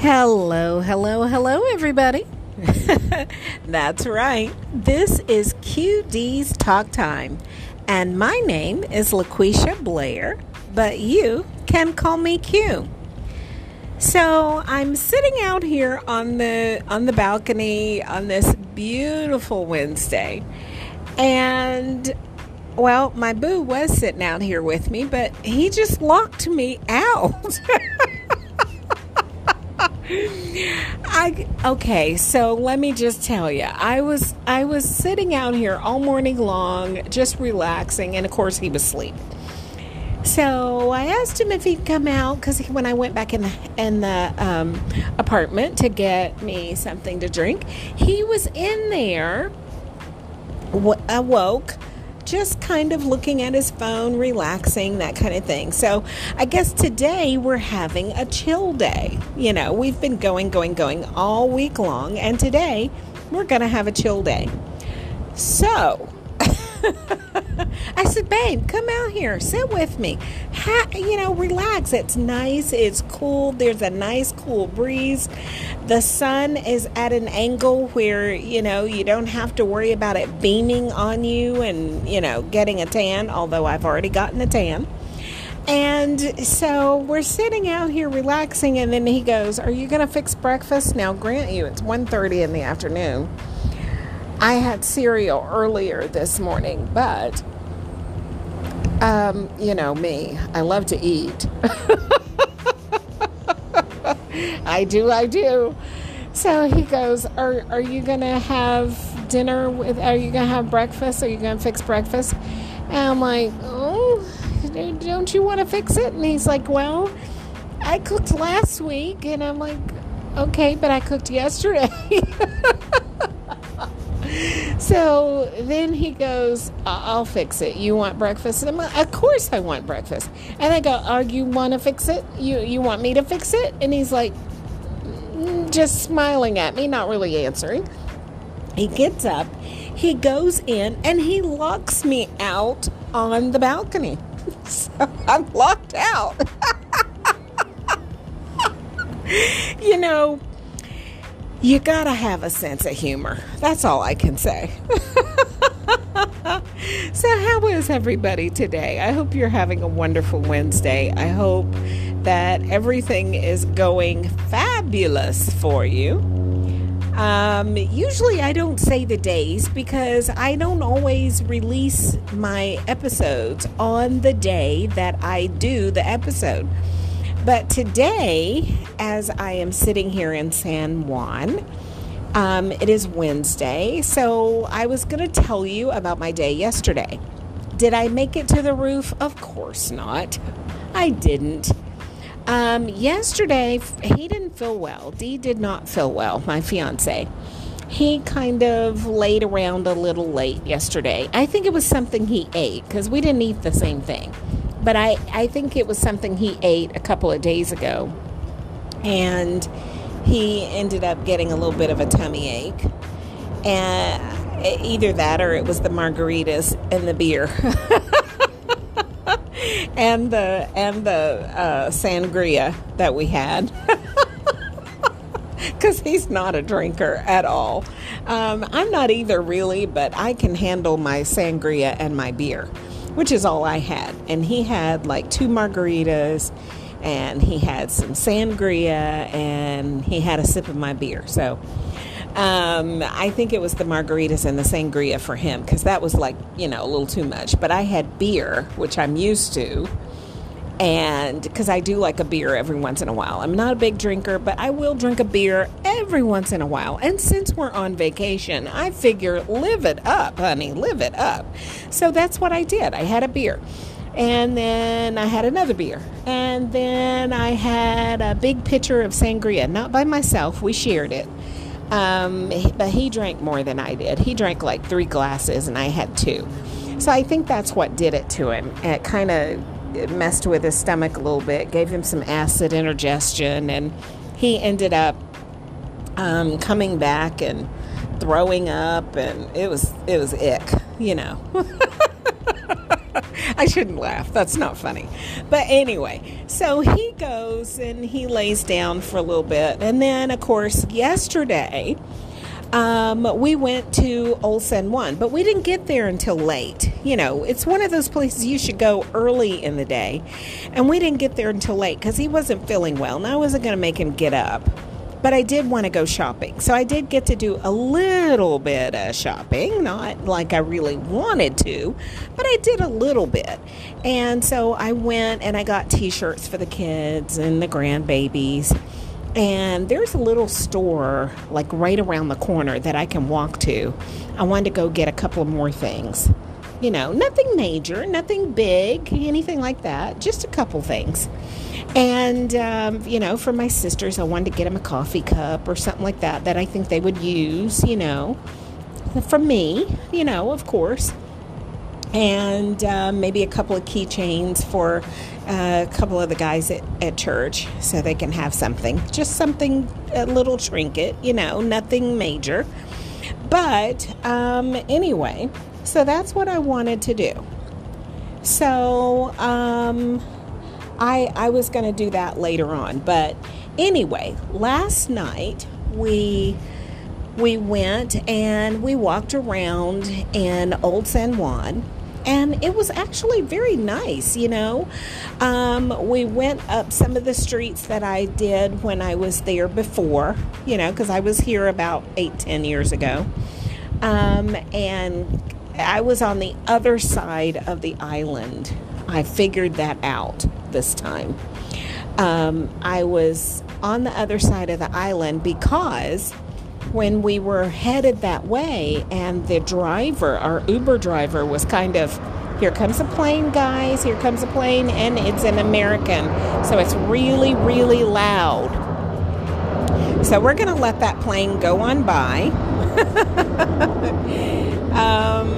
Hello, hello, hello, everybody. That's right. This is QD's Talk Time, and my name is LaQuisha Blair, but you can call me Q. So I'm sitting out here on the on the balcony on this beautiful Wednesday, and well, my boo was sitting out here with me, but he just locked me out. I okay, so let me just tell you. I was I was sitting out here all morning long just relaxing and of course he was asleep. So I asked him if he'd come out because when I went back in the in the um, apartment to get me something to drink, he was in there. Awoke, just kind of looking at his phone, relaxing, that kind of thing. So I guess today we're having a chill day. You know, we've been going, going, going all week long, and today we're going to have a chill day. So I said, babe, come out here, sit with me. You know, relax. It's nice, it's cool. There's a nice, cool breeze. The sun is at an angle where, you know, you don't have to worry about it beaming on you and, you know, getting a tan, although I've already gotten a tan. And so we're sitting out here relaxing, and then he goes, Are you going to fix breakfast? Now, grant you, it's 1.30 in the afternoon. I had cereal earlier this morning, but um, you know me, I love to eat. I do, I do. So he goes, "Are are you gonna have dinner with? Are you gonna have breakfast? Are you gonna fix breakfast?" And I'm like, "Oh, don't you want to fix it?" And he's like, "Well, I cooked last week," and I'm like, "Okay, but I cooked yesterday." So then he goes, I'll fix it. You want breakfast? And I'm like, Of course I want breakfast. And I go, Oh, you want to fix it? You you want me to fix it? And he's like, mm, just smiling at me, not really answering. He gets up, he goes in, and he locks me out on the balcony. So I'm locked out. you know, you gotta have a sense of humor. That's all I can say. so, how is everybody today? I hope you're having a wonderful Wednesday. I hope that everything is going fabulous for you. Um, usually, I don't say the days because I don't always release my episodes on the day that I do the episode. But today, as I am sitting here in San Juan, um, it is Wednesday, so I was going to tell you about my day yesterday. Did I make it to the roof? Of course not. I didn't. Um, yesterday, he didn't feel well. Dee did not feel well, my fiance. He kind of laid around a little late yesterday. I think it was something he ate because we didn't eat the same thing but I, I think it was something he ate a couple of days ago. And he ended up getting a little bit of a tummy ache. And either that or it was the margaritas and the beer. and the and the uh, sangria that we had. Because he's not a drinker at all. Um, I'm not either, really, but I can handle my sangria and my beer which is all I had. And he had like two margaritas and he had some sangria and he had a sip of my beer. So um, I think it was the margaritas and the sangria for him because that was like, you know, a little too much. But I had beer, which I'm used to. And because I do like a beer every once in a while. I'm not a big drinker, but I will drink a beer every once in a while. And since we're on vacation, I figure live it up, honey, live it up. So that's what I did. I had a beer. And then I had another beer. And then I had a big pitcher of sangria, not by myself, we shared it. Um, but he drank more than I did. He drank like three glasses, and I had two. So I think that's what did it to him. It kind of messed with his stomach a little bit, gave him some acid indigestion, and he ended up um, coming back and throwing up, and it was it was ick, you know. I shouldn't laugh. That's not funny. But anyway, so he goes and he lays down for a little bit. And then, of course, yesterday, um, we went to Old San Juan, but we didn't get there until late. You know, it's one of those places you should go early in the day. And we didn't get there until late because he wasn't feeling well. And I wasn't going to make him get up but I did want to go shopping. So I did get to do a little bit of shopping, not like I really wanted to, but I did a little bit. And so I went and I got t shirts for the kids and the grandbabies. And there's a little store like right around the corner that I can walk to. I wanted to go get a couple of more things. You know, nothing major, nothing big, anything like that, just a couple things. And, um, you know, for my sisters, I wanted to get them a coffee cup or something like that that I think they would use, you know, from me, you know, of course. And uh, maybe a couple of keychains for a couple of the guys at, at church so they can have something. Just something, a little trinket, you know, nothing major. But um, anyway, so that's what I wanted to do. So, um, I, I was going to do that later on. But anyway, last night we we went and we walked around in Old San Juan and it was actually very nice, you know. Um, we went up some of the streets that I did when I was there before, you know, because I was here about eight, ten years ago. Um, and I was on the other side of the island. I figured that out this time. Um, I was on the other side of the island because when we were headed that way, and the driver, our Uber driver, was kind of here comes a plane, guys, here comes a plane, and it's an American. So it's really, really loud. So we're going to let that plane go on by. um,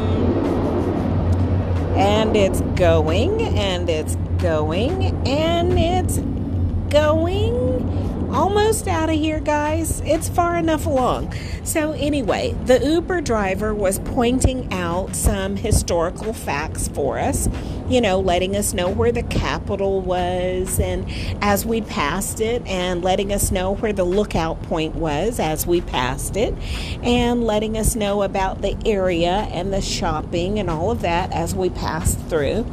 and it's going, and it's going, and it's going almost out of here, guys. It's far enough along. So, anyway, the Uber driver was pointing out some historical facts for us, you know, letting us know where the capital was and as we passed it, and letting us know where the lookout point was as we passed it, and letting us know about the area and the shopping and all of that as we passed through.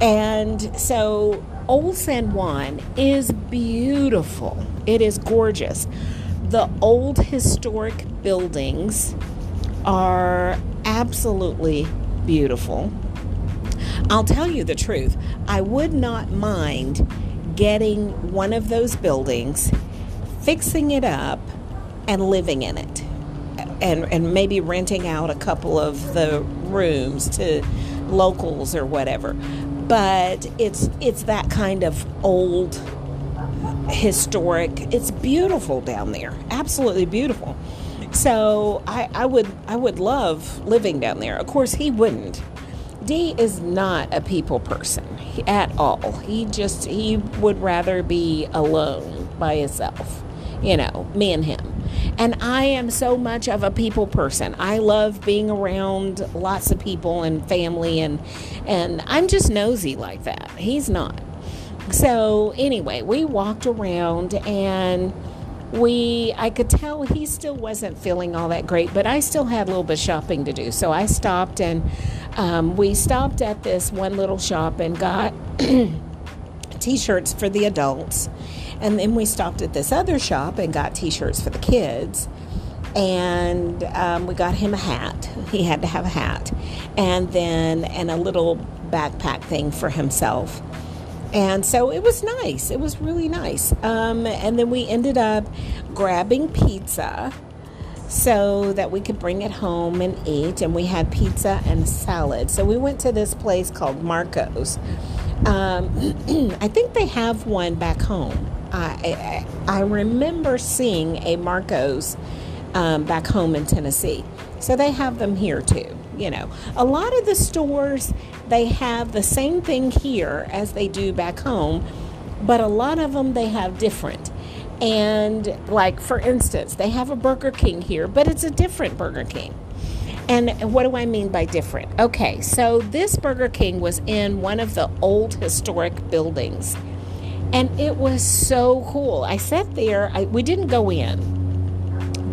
And so Old San Juan is beautiful. It is gorgeous. The old historic buildings are absolutely beautiful. I'll tell you the truth, I would not mind getting one of those buildings, fixing it up, and living in it. And, and maybe renting out a couple of the rooms to locals or whatever but it's it's that kind of old historic it's beautiful down there absolutely beautiful. So I, I would i would love living down there. Of course he wouldn't. D is not a people person at all. He just he would rather be alone by himself you know me and him and I am so much of a people person. I love being around lots of people and family and and I'm just nosy like that. He's not. So anyway, we walked around and we I could tell he still wasn't feeling all that great, but I still had a little bit of shopping to do. So I stopped and um, we stopped at this one little shop and got t-shirts for the adults and then we stopped at this other shop and got t shirts for the kids. And um, we got him a hat. He had to have a hat. And then, and a little backpack thing for himself. And so it was nice. It was really nice. Um, and then we ended up grabbing pizza so that we could bring it home and eat. And we had pizza and salad. So we went to this place called Marco's. Um, I think they have one back home. I, I, remember seeing a Marco's um, back home in Tennessee. So they have them here too. You know, a lot of the stores they have the same thing here as they do back home, but a lot of them they have different. And like for instance, they have a Burger King here, but it's a different Burger King. And what do I mean by different? Okay, so this Burger King was in one of the old historic buildings. And it was so cool. I sat there, I, we didn't go in,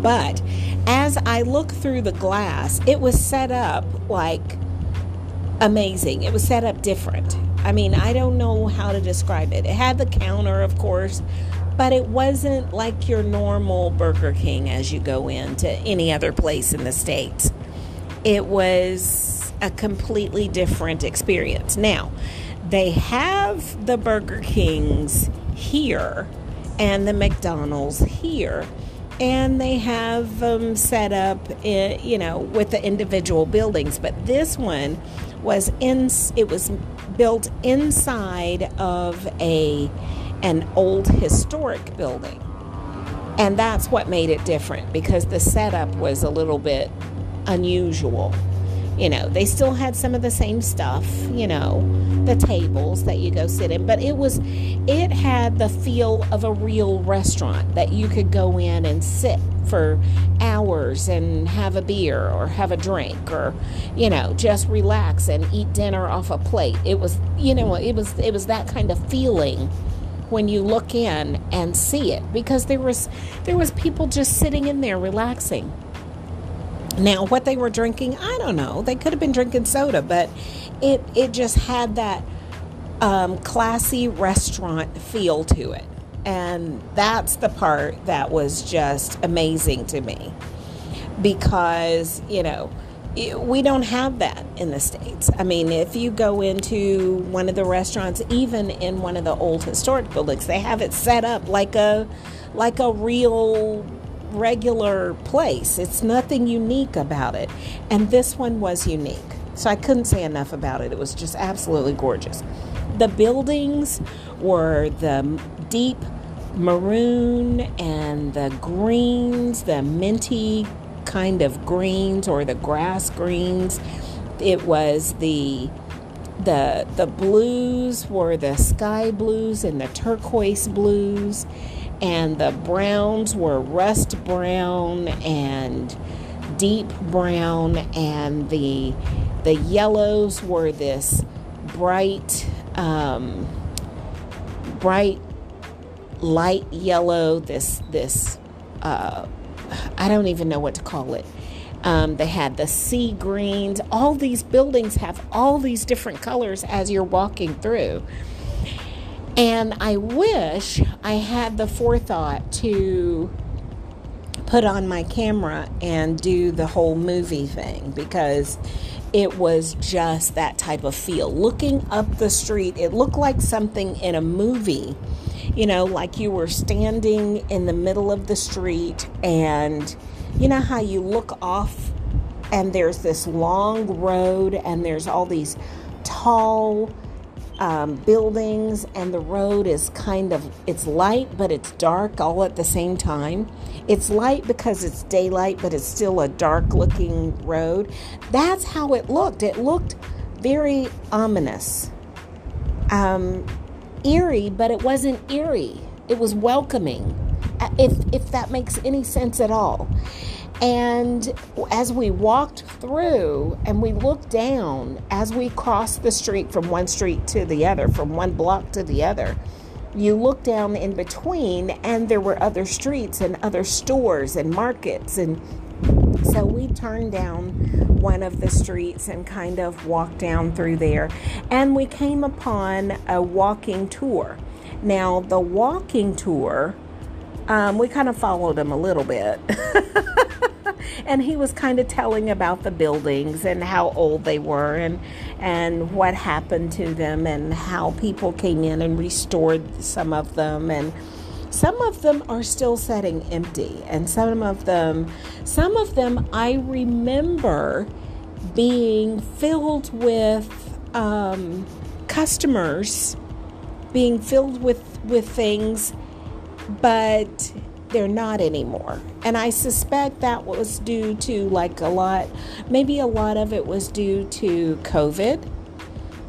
but as I looked through the glass, it was set up like amazing. It was set up different. I mean, I don't know how to describe it. It had the counter, of course, but it wasn't like your normal Burger King as you go into any other place in the States. It was a completely different experience. Now, they have the Burger Kings here and the McDonald's here. And they have them set up, in, you know, with the individual buildings. But this one was in. It was built inside of a an old historic building. And that's what made it different because the setup was a little bit unusual. You know, they still had some of the same stuff, you know, the tables that you go sit in, but it was, it had the feel of a real restaurant that you could go in and sit for hours and have a beer or have a drink or, you know, just relax and eat dinner off a plate. It was, you know, it was, it was that kind of feeling when you look in and see it because there was there was people just sitting in there relaxing now what they were drinking i don't know. They could have been drinking soda but it it just had that um, classy restaurant feel to it. And that's the part that was just amazing to me. Because you know we don't have that in the states. I mean, if you go into one of the restaurants, even in one of the old historic buildings, they have it set up like a like a real regular place. It's nothing unique about it. And this one was unique. So I couldn't say enough about it. It was just absolutely gorgeous. The buildings were the deep maroon and the greens, the minty kind of greens or the grass greens. It was the the the blues were the sky blues and the turquoise blues and the browns were rust brown and deep brown and the the yellows were this bright um, bright light yellow this this uh, I don't even know what to call it. Um, they had the sea greens. All these buildings have all these different colors as you're walking through. And I wish I had the forethought to put on my camera and do the whole movie thing because it was just that type of feel. Looking up the street, it looked like something in a movie you know, like you were standing in the middle of the street and you know how you look off and there's this long road and there's all these tall um, buildings and the road is kind of it's light but it's dark all at the same time. It's light because it's daylight but it's still a dark looking road. That's how it looked. It looked very ominous. Um, eerie, but it wasn't eerie. It was welcoming, uh, if, if that makes any sense at all. And as we walked through and we looked down, as we crossed the street from one street to the other, from one block to the other, you look down in between, and there were other streets and other stores and markets. And so we turned down one of the streets and kind of walked down through there. And we came upon a walking tour. Now, the walking tour, um, we kind of followed them a little bit. and he was kind of telling about the buildings and how old they were and and what happened to them and how people came in and restored some of them. And some of them are still setting empty, and some of them, some of them I remember being filled with um, customers, being filled with with things, but they're not anymore. And I suspect that was due to like a lot, maybe a lot of it was due to COVID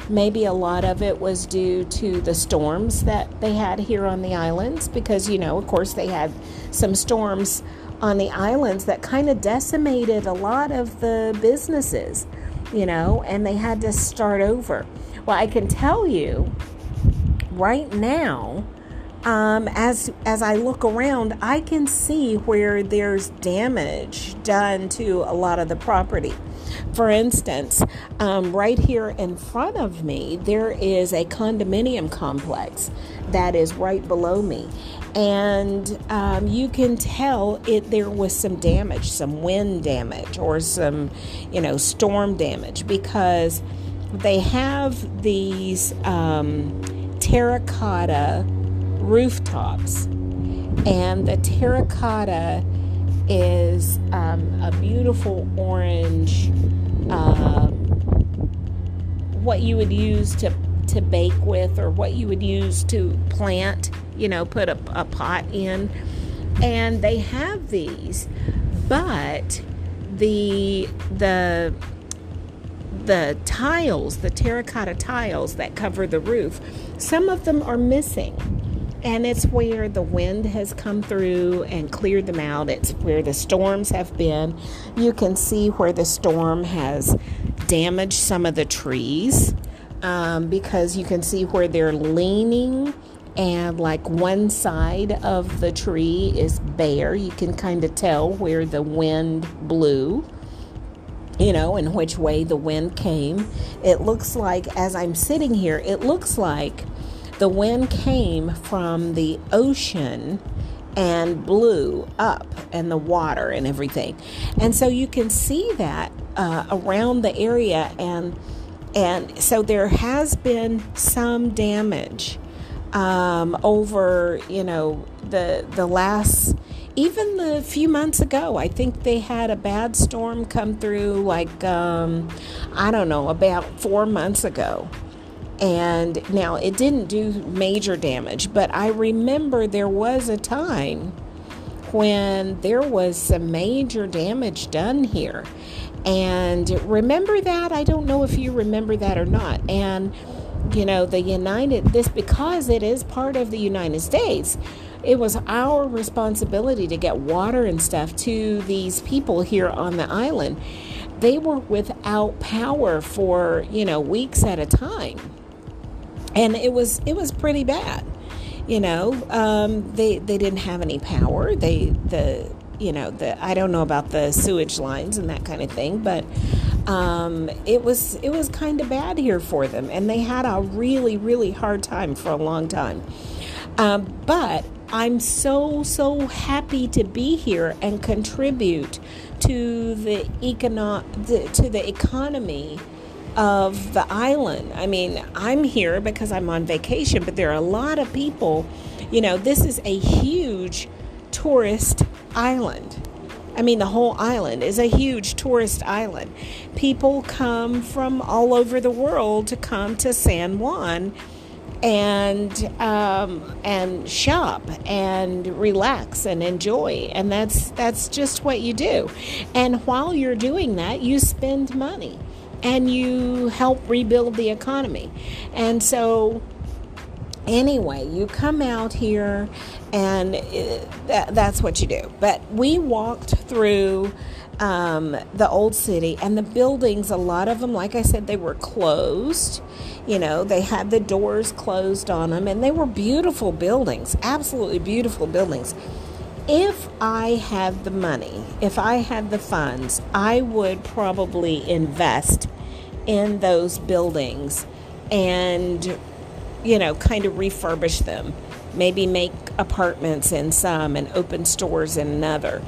Maybe a lot of it was due to the storms that they had here on the islands because, you know, of course, they had some storms on the islands that kind of decimated a lot of the businesses, you know, and they had to start over. Well, I can tell you right now, um, as as I look around, I can see where there's damage done to a lot of the property. For instance, um, right here in front of me, there is a condominium complex that is right below me, and um, you can tell it there was some damage, some wind damage, or some, you know, storm damage because they have these um, terracotta rooftops, and the terracotta is um, a beautiful orange, uh, what you would use to to bake with, or what you would use to plant. You know, put a, a pot in, and they have these, but the the the tiles, the terracotta tiles that cover the roof, some of them are missing. And it's where the wind has come through and cleared them out. It's where the storms have been. You can see where the storm has damaged some of the trees um, because you can see where they're leaning and like one side of the tree is bare. You can kind of tell where the wind blew you know, in which way the wind came. It looks like, as I'm sitting here, it looks like the wind came from the ocean and blew up and the water and everything. And so you can see that uh, around the area and and so there has been some damage um, over you know the the last even the few months ago, I think they had a bad storm come through, like, um, I don't know, about four months ago. And now it didn't do major damage, but I remember there was a time when there was some major damage done here. And remember that? I don't know if you remember that or not. And, you know, the United, this because it is part of the United States it was our responsibility to get water and stuff to these people here on the island. They were without power for, you know, weeks at a time. And it was it was pretty bad. You know, um, they they didn't have any power. They the you know the I don't know about the sewage lines and that kind of thing, but um, it was it was kind of bad here for them, and they had a really really hard time for a long time. Um, but I'm so, so happy to be here and contribute to the, econo- the, to the economy of the island. I mean, I'm here because I'm on vacation, but there are a lot of people, you know, this is a huge tourist island. I mean, the whole island is a huge tourist island. People come from all over the world to come to San Juan and um, and shop and relax and enjoy and that's that's just what you do and while you're doing that you spend money and you help rebuild the economy. And so anyway you come out here and uh, that, that's what you do. But we walked through um, the old city and the buildings a lot of them like i said they were closed. You know, they had the doors closed on them and they were beautiful buildings, absolutely beautiful buildings. If I had the money, if I had the funds, I would probably invest in those buildings and, you know, kind of refurbish them. Maybe make apartments in some and open stores in another.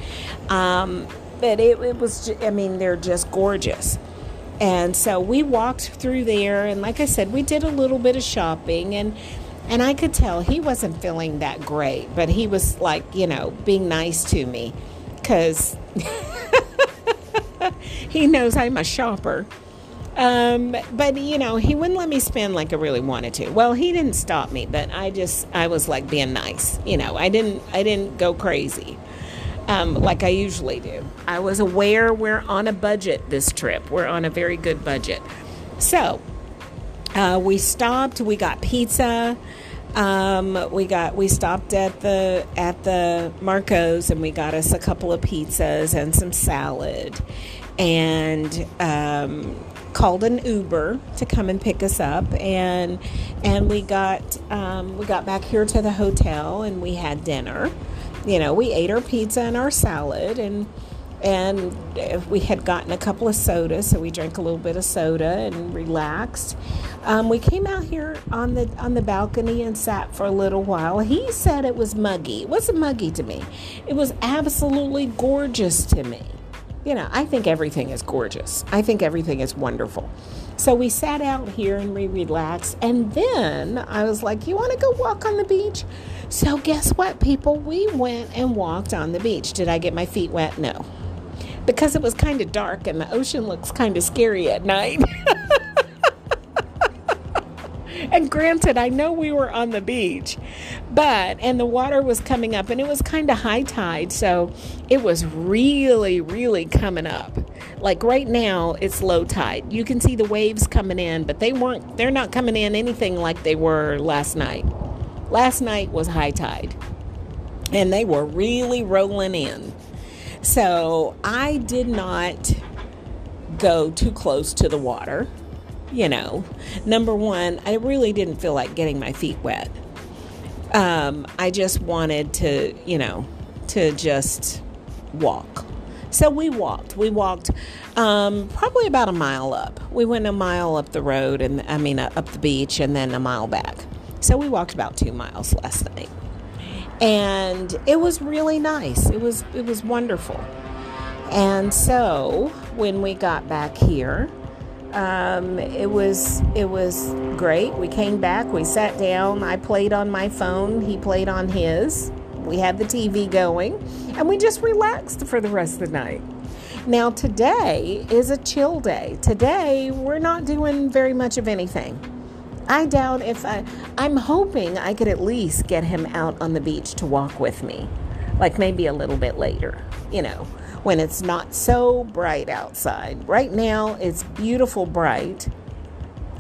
Um, but it, it was, I mean, they're just gorgeous. And so we walked through there, and like I said, we did a little bit of shopping, and and I could tell he wasn't feeling that great, but he was like, you know, being nice to me because he knows I'm a shopper. Um, but you know, he wouldn't let me spend like I really wanted to. Well, he didn't stop me, but I just I was like being nice. You know, I didn't I didn't go crazy um, like I usually do. I was aware we're on a budget this trip. We're on a very good budget. So uh, we stopped, we got pizza. Um, we got we stopped at the at the Marco's and we got us a couple of pizzas and some salad, and um, called an Uber to come and pick us up, and and we got um, we got back here to the hotel and we had dinner. You know, we ate our pizza and our salad and and we had gotten a couple of sodas, so we drank a little bit of soda and relaxed. Um, we came out here on the on the balcony and sat for a little while. He said it was muggy. It wasn't muggy to me. It was absolutely gorgeous to me. You know, I think everything is gorgeous. I think everything is wonderful. So we sat out here and we relaxed. And then I was like, You want to go walk on the beach? So guess what, people? We went and walked on the beach. Did I get my feet wet? No because it was kind of dark and the ocean looks kind of scary at night. and granted, I know we were on the beach, but, and the water was coming up and it was kind of high tide. So it was really, really coming up. Like right now, it's low tide. You can see the waves coming in, but they weren't, they're not coming in anything like they were last night. Last night was high tide and they were really rolling in. So I did not go too close to the water. You know, number one, I really didn't feel like getting my feet wet. Um, I just wanted to, you know, to just walk. So we walked. We walked um, probably about a mile up. We went a mile up the road, and I mean, uh, up the beach, and then a mile back. So we walked about two miles last night and it was really nice. It was it was wonderful. And so when we got back here, um, it was it was great. We came back. We sat down. I played on my phone. He played on his. We had the TV going, and we just relaxed for the rest of the night. Now today is a chill day. Today we're not doing very much of anything. I doubt if I, I'm hoping I could at least get him out on the beach to walk with me, like maybe a little bit later, you know, when it's not so bright outside. Right now, it's beautiful bright.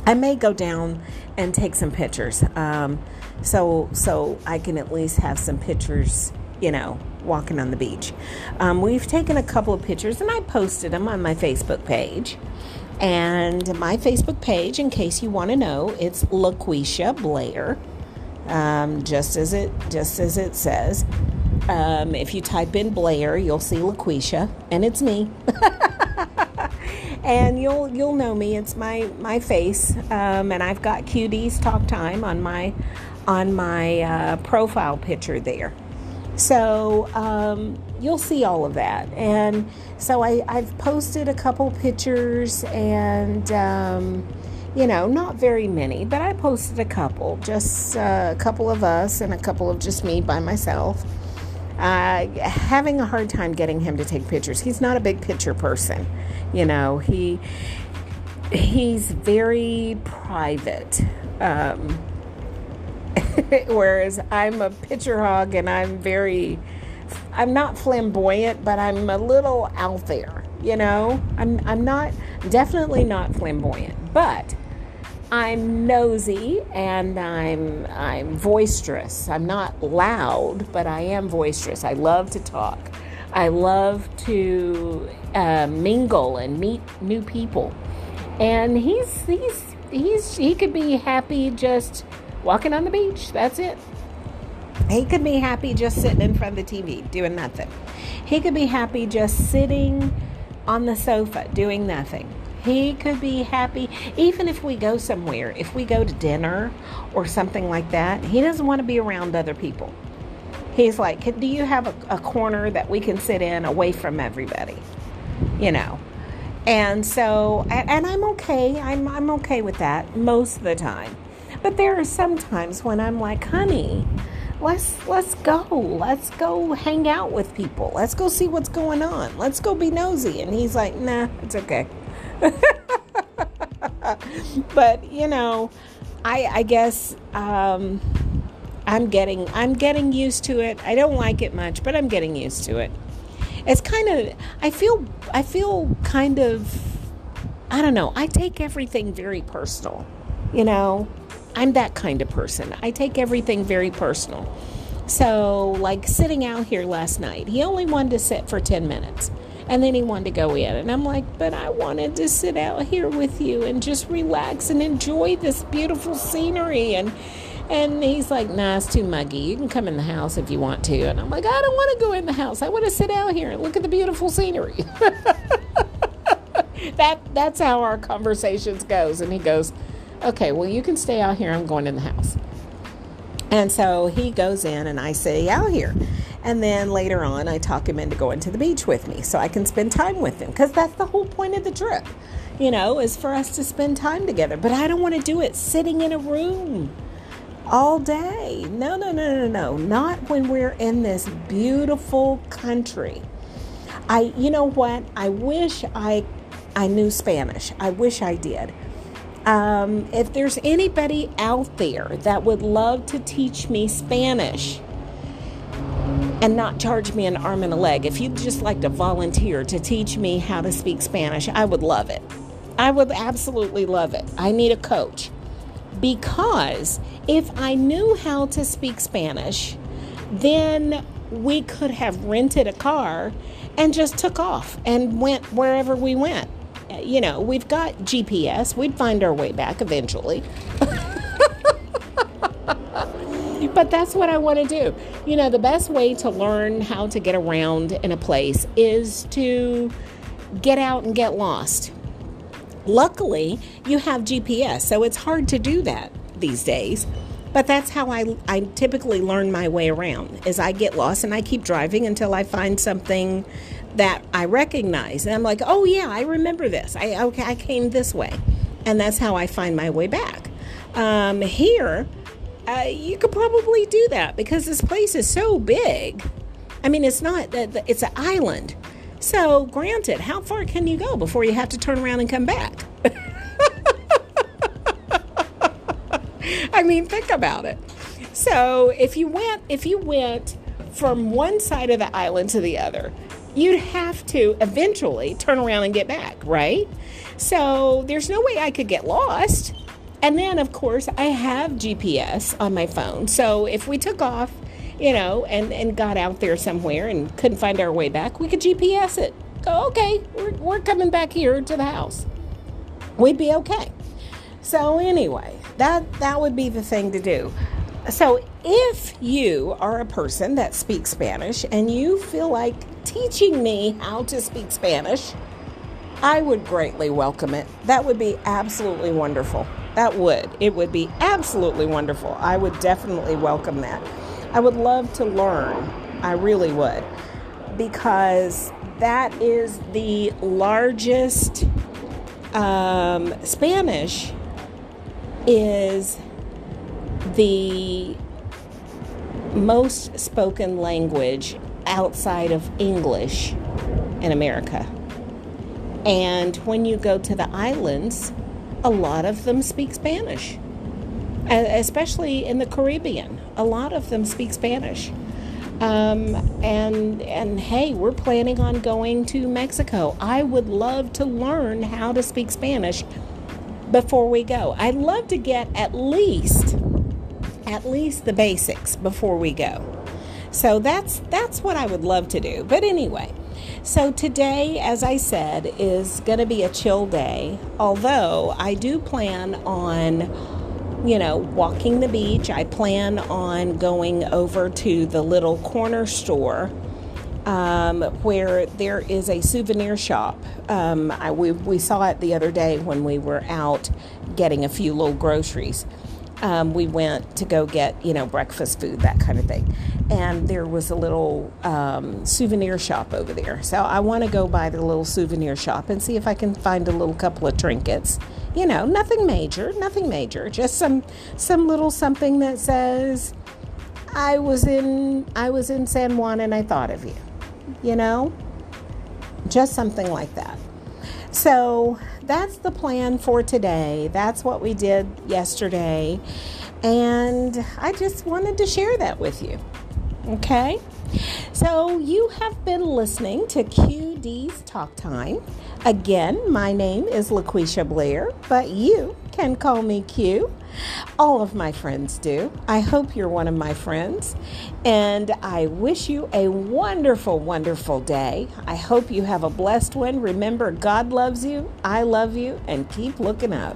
I may go down and take some pictures, um, so so I can at least have some pictures, you know, walking on the beach. Um, we've taken a couple of pictures, and I posted them on my Facebook page. And my Facebook page, in case you want to know, it's LaQuisha Blair, um, just as it just as it says. Um, if you type in Blair, you'll see LaQuisha, and it's me. and you'll you'll know me. It's my my face, um, and I've got QD's talk time on my on my uh, profile picture there. So um, you'll see all of that. And so I, have posted a couple pictures and, um, you know, not very many, but I posted a couple, just uh, a couple of us and a couple of just me by myself. Uh, having a hard time getting him to take pictures. He's not a big picture person, you know. He he's very private. Um, Whereas I'm a picture hog and I'm very, I'm not flamboyant, but I'm a little out there, you know? I'm, I'm not, definitely not flamboyant, but I'm nosy and I'm, I'm boisterous. I'm not loud, but I am boisterous. I love to talk. I love to uh, mingle and meet new people. And he's, he's, he's, he could be happy just walking on the beach. That's it. He could be happy just sitting in front of the TV doing nothing. He could be happy just sitting on the sofa doing nothing. He could be happy, even if we go somewhere, if we go to dinner or something like that, he doesn't want to be around other people. He's like, Do you have a, a corner that we can sit in away from everybody? You know. And so, and, I'm okay. I'm, I'm okay with that most of the time. But there are some times when I'm like, honey, let's let's go. Let's go hang out with people. Let's go see what's going on. Let's go be nosy. And he's like, nah, it's okay. but you know, I I guess um, I'm getting I'm getting used to it. I don't like it much, but I'm getting used to it. It's kind of I feel I feel kind of I don't know. I take everything very personal. You know, I'm that kind of person. I take everything very personal. So, like sitting out here last night, he only wanted to sit for 10 minutes and then he wanted to go in. And I'm like, but I wanted to sit out here with you and just relax and enjoy this beautiful scenery. And and he's like, nah, it's too muggy. You can come in the house if you want to. And I'm like, I don't want to go in the house. I want to sit out here and look at the beautiful scenery. that that's how our conversations goes. And he goes, okay, well you can stay out here. I'm going in the house. And so he goes in and I say out here. And then later on, I talk him into going to the beach with me so I can spend time with him because that's the whole point of the trip, you know, is for us to spend time together. But I don't want to do it sitting in a room all day. No, no, no, no, no. Not when we're in this beautiful country. I, you know what? I wish I, I knew Spanish. I wish I did. Um, if there's anybody out there that would love to teach me Spanish and not charge me an arm and a leg, if you'd just like to volunteer to teach me how to speak Spanish, I would love it. I would absolutely love it. I need a coach because if I knew how to speak Spanish, then we could have rented a car and just took off and went wherever we went you know, we've got GPS. We'd find our way back eventually. but that's what I want to do. You know, the best way to learn how to get around in a place is to get out and get lost. Luckily, you have GPS, so it's hard to do that these days. But that's how I, I typically learn my way around is I get lost and I keep driving until I find something that I recognize. And I'm like, oh yeah, I remember this. I okay, I came this way, and that's how I find my way back. Um, here, uh, you could probably do that because this place is so big. I mean, it's not that it's an island. So, granted, how far can you go before you have to turn around and come back? I mean, think about it. So, if you went if you went from one side of the island to the other, you'd have to eventually turn around and get back, right? So there's no way I could get lost. And then, of course, I have GPS on my phone. So if we took off, you know, and, and got out there somewhere and couldn't find our way back, we could GPS it. Go, okay, we're, we're coming back here to the house. We'd be okay. So anyway, that that would be the thing to do. So if you are a person that speaks Spanish and you feel like teaching me how to speak Spanish, I would greatly welcome it. That would be absolutely wonderful. That would. It would be absolutely wonderful. I would definitely welcome that. I would love to learn. I really would. Because that is the largest um, Spanish is the most spoken language outside of English in America. And when you go to the islands, a lot of them speak Spanish, especially in the Caribbean. A lot of them speak Spanish. Um, and and hey, we're planning on going to Mexico. I would love to learn how to speak Spanish before we go. I'd love to get at least at least the basics before we go. So that's that's what I would love to do. But anyway, so today, as I said, is going to be a chill day. Although I do plan on, you know, walking the beach. I plan on going over to the little corner store um, where there is a souvenir shop. Um, I, we, we saw it the other day when we were out getting a few little groceries um, we went to go get, you know, breakfast food, that kind of thing. And there was a little um, souvenir shop over there. So I want to go by the little souvenir shop and see if I can find a little couple of trinkets. You know, nothing major, nothing major, just some some little something that says I was in I was in San Juan and I thought of you. You know? Just something like that. So that's the plan for today. That's what we did yesterday. And I just wanted to share that with you. Okay? So you have been listening to QD's Talk Time. Again, my name is LaQuisha Blair, but you can call me Q. All of my friends do. I hope you're one of my friends. And I wish you a wonderful, wonderful day. I hope you have a blessed one. Remember, God loves you, I love you, and keep looking up.